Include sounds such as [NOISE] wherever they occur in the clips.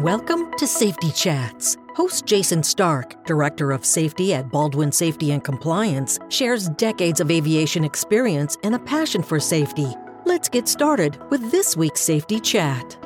Welcome to Safety Chats. Host Jason Starke, Director of Safety at Baldwin Safety and Compliance, shares decades of aviation experience and a passion for safety. Let's get started with this week's Safety Chat.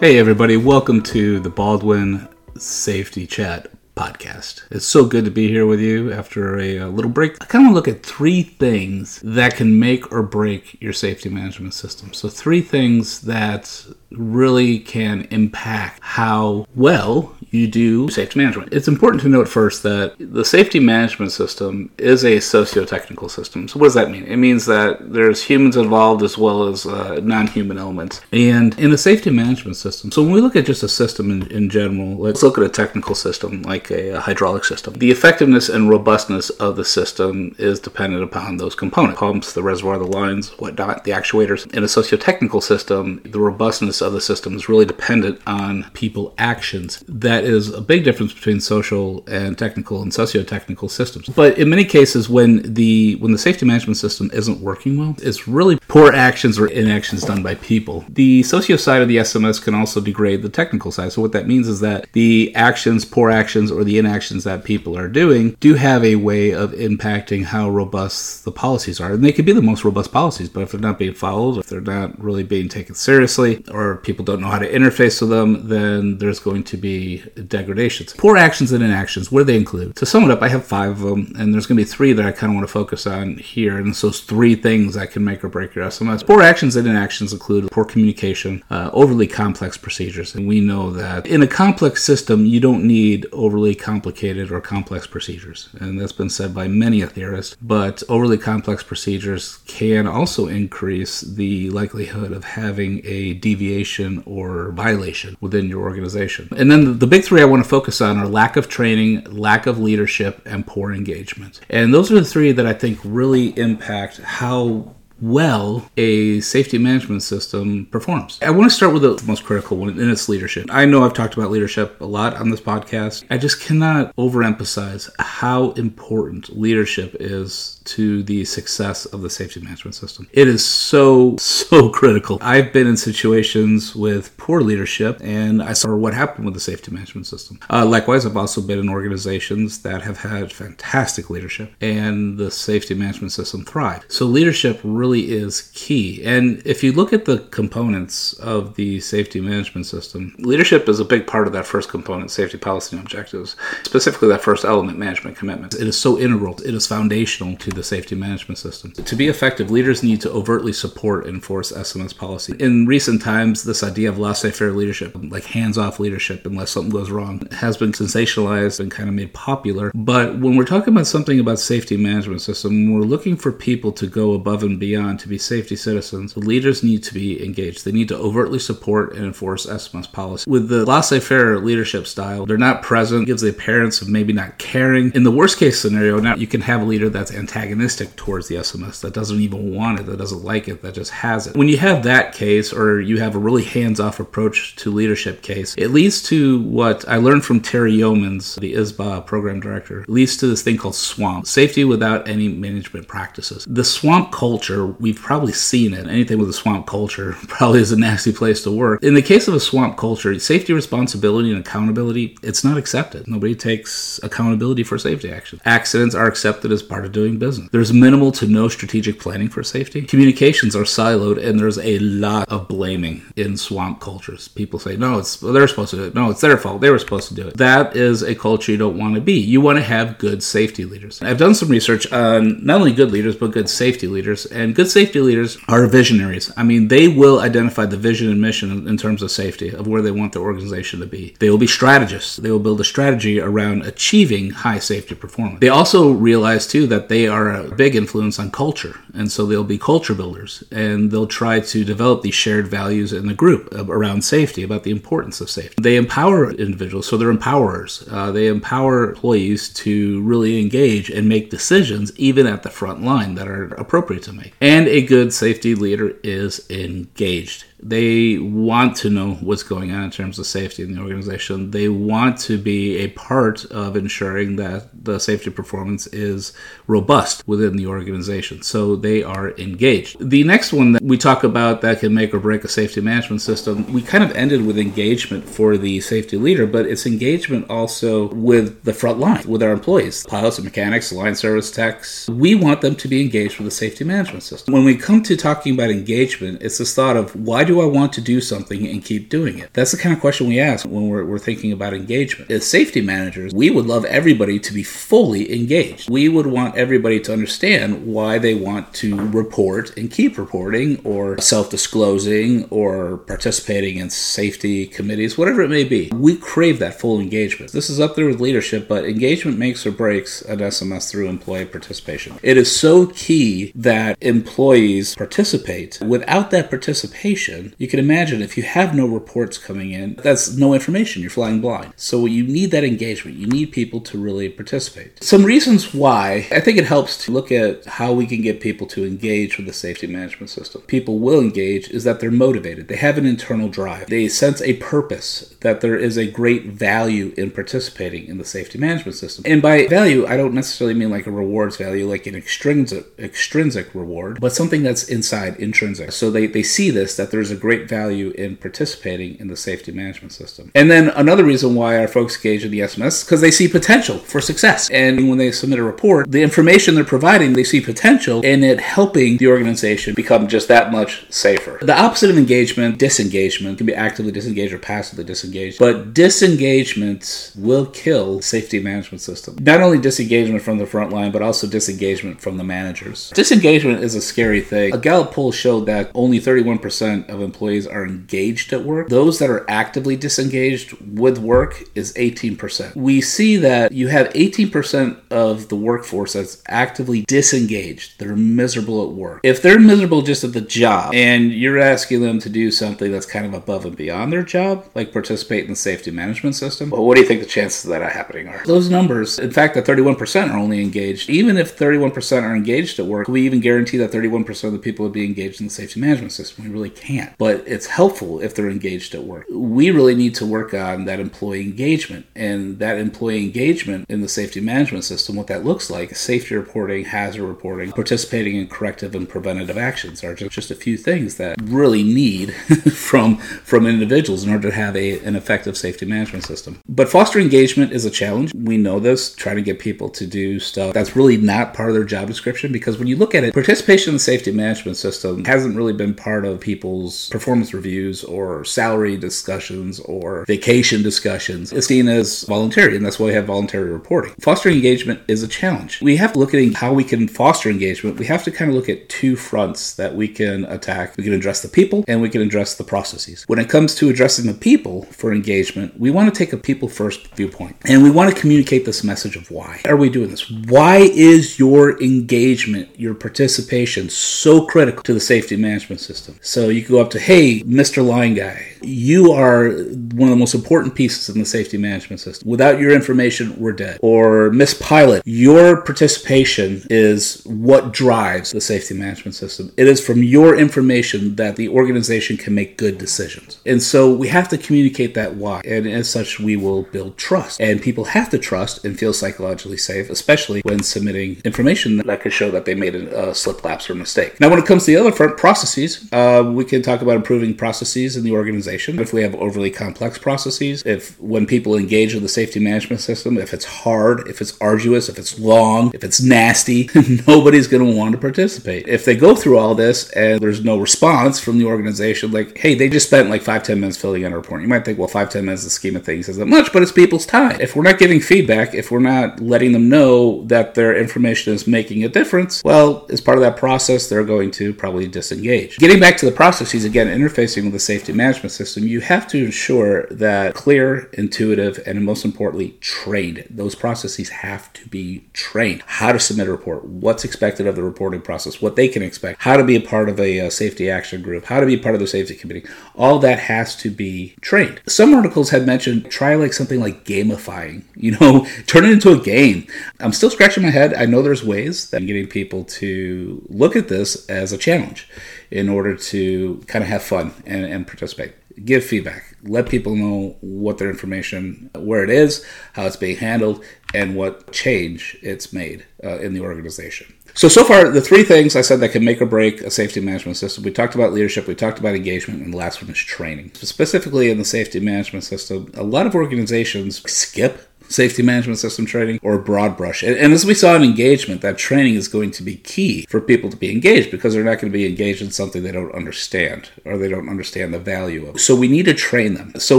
Hey, everybody, welcome to the Baldwin Safety Chat podcast. It's so good to be here with you after a, a little break. I kind of look at three things that can make or break your safety management system. So, three things that really can impact how well you do safety management. It's important to note first that the safety management system is a socio-technical system. So what does that mean? It means that there's humans involved as well as uh, non-human elements. And in a safety management system, so when we look at just a system in, in general, let's look at a technical system like a, a hydraulic system. The effectiveness and robustness of the system is dependent upon those components. Pumps, the reservoir, the lines, whatnot, the actuators. In a socio-technical system, the robustness of the system is really dependent on people actions. That that is a big difference between social and technical and socio-technical systems. But in many cases, when the when the safety management system isn't working well, it's really poor actions or inactions done by people. The socio side of the SMS can also degrade the technical side. So what that means is that the actions, poor actions, or the inactions that people are doing do have a way of impacting how robust the policies are. And they could be the most robust policies, but if they're not being followed, if they're not really being taken seriously, or people don't know how to interface with them, then there's going to be degradations. Poor actions and inactions, what do they include? To sum it up, I have five of them, and there's going to be three that I kind of want to focus on here. And so those three things that can make or break your SMS. Poor actions and inactions include poor communication, uh, overly complex procedures. And we know that in a complex system, you don't need overly complicated or complex procedures. And that's been said by many a theorist. But overly complex procedures can also increase the likelihood of having a deviation or violation within your organization. And then the big three I want to focus on are lack of training, lack of leadership, and poor engagement. And those are the three that I think really impact how well a safety management system performs. I want to start with the most critical one, and it's leadership. I know I've talked about leadership a lot on this podcast. I just cannot overemphasize how important leadership is to the success of the safety management system. It is so, so [LAUGHS] critical. I've been in situations with poor leadership, and I saw what happened with the safety management system. Uh, likewise, I've also been in organizations that have had fantastic leadership, and the safety management system thrived. So, leadership really really is key. And if you look at the components of the safety management system, leadership is a big part of that first component, safety policy and objectives, specifically that first element, management commitment. It is so integral, it is foundational to the safety management system. To be effective, leaders need to overtly support and enforce SMS policy. In recent times, this idea of laissez faire leadership, like hands off leadership unless something goes wrong, has been sensationalized and kind of made popular. But when we're talking about something about safety management system, we're looking for people to go above and beyond to be safety citizens, leaders need to be engaged. They need to overtly support and enforce SMS policy. With the laissez faire leadership style, they're not present, gives the appearance of maybe not caring. In the worst case scenario, now you can have a leader that's antagonistic towards the SMS, that doesn't even want it, that doesn't like it, that just has it. When you have that case, or you have a really hands off approach to leadership case, it leads to what I learned from Terry Yeomans, the IS-BAO program director, leads to this thing called SWAMP safety without any management practices. The SWAMP culture we've probably seen it. Anything with a swamp culture [LAUGHS] probably is a nasty place to work. In the case of a swamp culture, safety responsibility and accountability, it's not accepted. Nobody takes accountability for safety actions. Accidents are accepted as part of doing business. There's minimal to no strategic planning for safety. Communications are siloed and there's a lot of blaming in swamp cultures. People say, no, it's well, they're supposed to do it. No, it's their fault. They were supposed to do it. That is a culture you don't want to be. You want to have good safety leaders. I've done some research on not only good leaders, but good safety leaders. And good safety leaders are visionaries. I mean, they will identify the vision and mission in terms of safety of where they want their organization to be. They will be strategists. They will build a strategy around achieving high safety performance. They also realize too that they are a big influence on culture, and so they'll be culture builders and they'll try to develop these shared values in the group around safety, about the importance of safety. They empower individuals, so they're empowerers. Uh, they empower employees to really engage and make decisions even at the front line that are appropriate to make. And a good safety leader is engaged. They want to know what's going on in terms of safety in the organization. They want to be a part of ensuring that the safety performance is robust within the organization. So they are engaged. The next one that we talk about that can make or break a safety management system, we kind of ended with engagement for the safety leader, but it's engagement also with the front line, with our employees, pilots and mechanics, line service techs. We want them to be engaged with the safety management system. When we come to talking about engagement, it's this thought of why do I want to do something and keep doing it? That's the kind of question we ask when we're, we're thinking about engagement. As safety managers, we would love everybody to be fully engaged. We would want everybody to understand why they want to report and keep reporting or self disclosing or participating in safety committees, whatever it may be. We crave that full engagement. This is up there with leadership, but engagement makes or breaks an SMS through employee participation. It is so key that employees participate. Without that participation, you can imagine if you have no reports coming in, that's no information. You're flying blind. So you need that engagement. You need people to really participate. Some reasons why I think it helps to look at how we can get people to engage with the safety management system. People will engage is that they're motivated. They have an internal drive. They sense a purpose that there is a great value in participating in the safety management system. And by value, I don't necessarily mean like a rewards value, like an extrinsic extrinsic reward, but something that's inside intrinsic. So they, they see this that there's a great value in participating in the safety management system. And then another reason why our folks engage in the SMS is because they see potential for success. And when they submit a report, the information they're providing, they see potential in it helping the organization become just that much safer. The opposite of engagement, disengagement, can be actively disengaged or passively disengaged, but disengagement will kill safety management system. Not only disengagement from the front line, but also disengagement from the managers. Disengagement is a scary thing. A Gallup poll showed that only 31% of employees are engaged at work. Those that are actively disengaged with work is 18%. We see that you have 18% of the workforce that's actively disengaged. They're miserable at work. If they're miserable just at the job and you're asking them to do something that's kind of above and beyond their job, like participate in the safety management system, well, what do you think the chances of that are happening are? Those numbers, in fact, that 31% are only engaged. Even if 31% are engaged at work, we even guarantee that 31% of the people would be engaged in the safety management system. We really can't. But it's helpful if they're engaged at work. We really need to work on that employee engagement and that employee engagement in the safety management system, what that looks like, safety reporting, hazard reporting, participating in corrective and preventative actions are just, a few things that really need [LAUGHS] from from individuals in order to have a, an effective safety management system. But foster engagement is a challenge. We know this, trying to get people to do stuff that's really not part of their job description because when you look at it, participation in the safety management system hasn't really been part of people's performance reviews or salary discussions or vacation discussions. It's seen as voluntary, and that's why we have voluntary reporting. Fostering engagement is a challenge. We have to look at how we can foster engagement. We have to kind of look at two fronts that we can attack. We can address the people and we can address the processes. When it comes to addressing the people for engagement, we want to take a people first viewpoint and we want to communicate this message of why are we doing this? Why is your engagement, your participation so critical to the safety management system? So you can go up to, hey, Mr. Line Guy, you are one of the most important pieces in the safety management system. Without your information, we're dead. Or Miss Pilot, your participation is what drives the safety management system. It is from your information that the organization can make good decisions. And so we have to communicate that why. And as such, we will build trust. And people have to trust and feel psychologically safe, especially when submitting information that could show that they made a, slip, lapse, or mistake. Now, when it comes to the other front, processes, uh, we can talk about improving processes in the organization. If we have overly complex processes, if when people engage with the safety management system, if it's hard, if it's arduous, if it's long, if it's nasty, [LAUGHS] nobody's going to want to participate. If they go through all this and there's no response from the organization, like, hey, they just spent like five, ten minutes filling out a report. You might think, well, five, ten minutes, in the scheme of things isn't much, but it's people's time. If we're not giving feedback, if we're not letting them know that their information is making a difference, well, as part of that process, they're going to probably disengage. Getting back to the processes, again, interfacing with the safety management system, you have to ensure that clear, intuitive, and most importantly, trained. Those processes have to be trained. How to submit a report, what's expected of the reporting process, what they can expect, how to be a part of a, uh, safety action group, how to be part of the safety committee. All that has to be trained. Some articles had mentioned try like something like gamifying, [LAUGHS] you know, turn it into a game. I'm still scratching my head. I know there's ways that I'm getting people to look at this as a challenge in order to kind of have fun and, and participate. Give feedback. Let people know what their information, where it is, how it's being handled, and what change it's made uh, in the organization. So, so far, the three things I said that can make or break a safety management system we talked about leadership, we talked about engagement, and the last one is training. Specifically in the safety management system, a lot of organizations skip safety management system training or broad brush. And, and, as we saw in engagement, that training is going to be key for people to be engaged because they're not going to be engaged in something they don't understand or they don't understand the value of. So we need to train them. So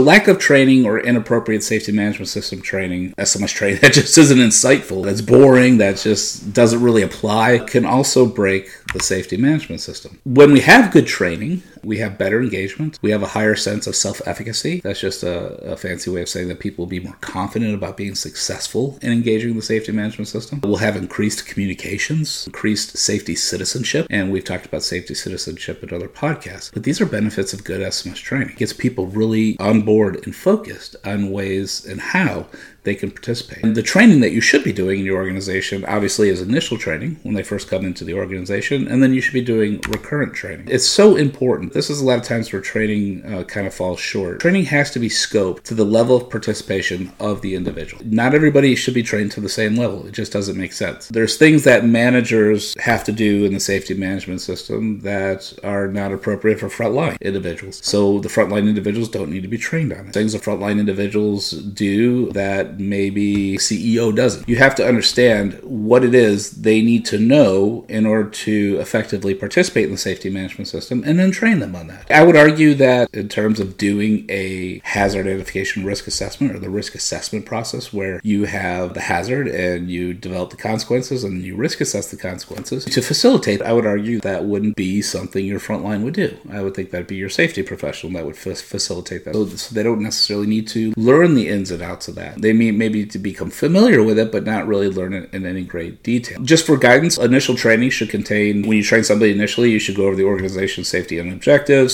lack of training or inappropriate safety management system training, SMS training [LAUGHS] that just isn't insightful, that's boring, that just doesn't really apply, can also break the safety management system. When we have good training, we have better engagement. We have a higher sense of self efficacy. That's just a, a, fancy way of saying that people will be more confident about being successful in engaging the safety management system. We'll have increased communications, increased safety citizenship, and we've talked about safety citizenship in other podcasts. But these are benefits of good SMS training. It gets people really on board and focused on ways and how they can participate. And the training that you should be doing in your organization obviously is initial training when they first come into the organization, and then you should be doing recurrent training. It's so important. This is a lot of times where training uh, kind of falls short. Training has to be scoped to the level of participation of the individual. Not everybody should be trained to the same level. It just doesn't make sense. There's things that managers have to do in the safety management system that are not appropriate for frontline individuals. So the frontline individuals don't need to be trained on it. Things the frontline individuals do that maybe CEO doesn't. You have to understand what it is they need to know in order to effectively participate in the safety management system and then train them on that. I would argue that in terms of doing a hazard identification risk assessment or the risk assessment process where you have the hazard and you develop the consequences and you risk assess the consequences to facilitate, I would argue that wouldn't be something your frontline would do. I would think that'd be your safety professional that would f- facilitate that. So, so they don't necessarily need to learn the ins and outs of that. They may maybe to become familiar with it, but not really learn it in any great detail. Just for guidance, initial training should contain, when you train somebody initially, you should go over the organization safety and objectives,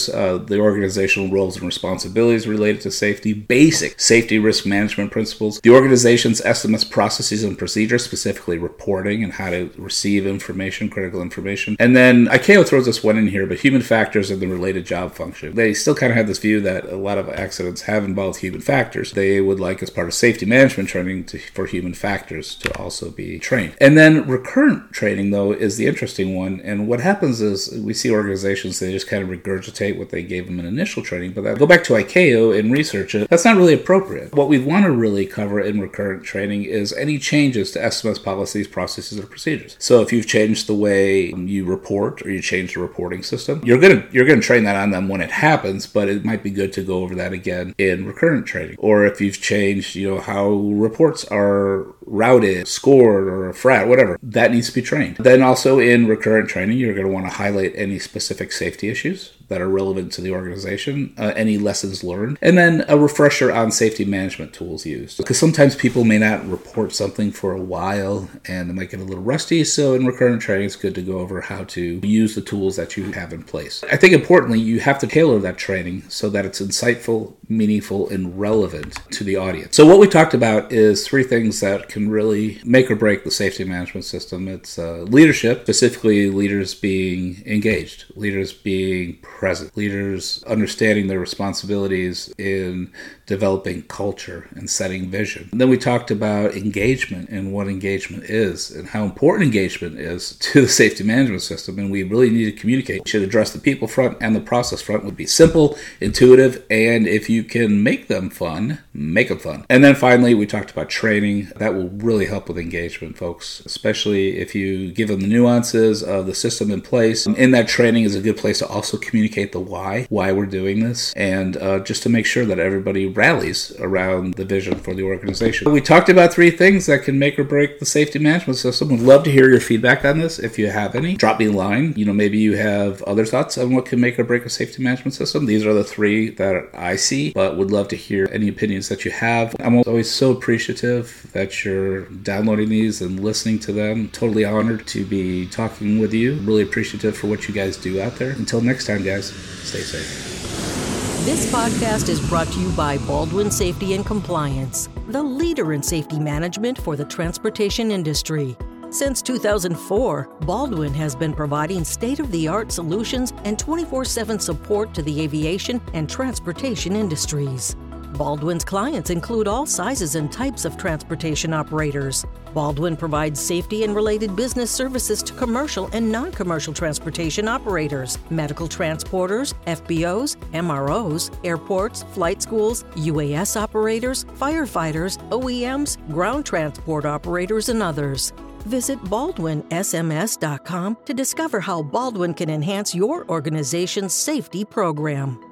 uh, the organizational roles and responsibilities related to safety, basic safety risk management principles, the organization's SMS processes and procedures, specifically reporting and how to receive information, critical information. And then ICAO throws this one in here, but human factors and the related job function. They still kind of have this view that a lot of accidents have involved human factors. They would like, as part of safety management, training to, for human factors to also be trained. And then recurrent training, though, is the interesting one. And what happens is we see organizations, they just kind of regurgitate what they gave them in initial training, but that, go back to ICAO and research it. That's not really appropriate. What we want to really cover in recurrent training is any changes to SMS policies, processes, or procedures. So if you've changed the way you report or you change the reporting system, you're gonna you're gonna train that on them when it happens, but it might be good to go over that again in recurrent training. Or if you've changed, you know, how reports are routed, scored, or FRAT, whatever, that needs to be trained. Then also in recurrent training, you're going to want to highlight any specific safety issues that are relevant to the organization, uh, any lessons learned, and then a refresher on safety management tools used. Because sometimes people may not report something for a while and it might get a little rusty. So in recurrent training, it's good to go over how to use the tools that you have in place. I think importantly, you have to tailor that training so that it's insightful, meaningful, and relevant to the audience. So what we talked about is three things that can really make or break the safety management system. It's uh, leadership, specifically leaders being engaged, leaders being present, leaders understanding their responsibilities in developing culture and setting vision. And then we talked about engagement and what engagement is and how important engagement is [LAUGHS] to the safety management system. And we really need to communicate. We should address the people front and the process front would be simple, intuitive, and if you can make them fun, make them fun. And then finally, we talked about training. That will really help with engagement, folks, especially if you give them the nuances of the system in place. In that training is a good place to also communicate the why, why we're doing this, and uh, just to make sure that everybody rallies around the vision for the organization. We talked about three things that can make or break the safety management system. Would love to hear your feedback on this if you have any. Drop me a line. You know, maybe you have other thoughts on what can make or break a safety management system. These are the three that I see, but would love to hear any opinions that you have. I'm always so appreciative that you're downloading these and listening to them. Totally honored to be talking with you. Really appreciative for what you guys do out there. Until next time, guys, stay safe. This podcast is brought to you by Baldwin Safety and Compliance, the leader in safety management for the transportation industry. Since 2004, Baldwin has been providing state of the art solutions and 24 7 support to the aviation and transportation industries. Baldwin's clients include all sizes and types of transportation operators. Baldwin provides safety and related business services to commercial and non commercial transportation operators, medical transporters, FBOs, MROs, airports, flight schools, UAS operators, firefighters, OEMs, ground transport operators, and others. Visit baldwinsms.com to discover how Baldwin can enhance your organization's safety program.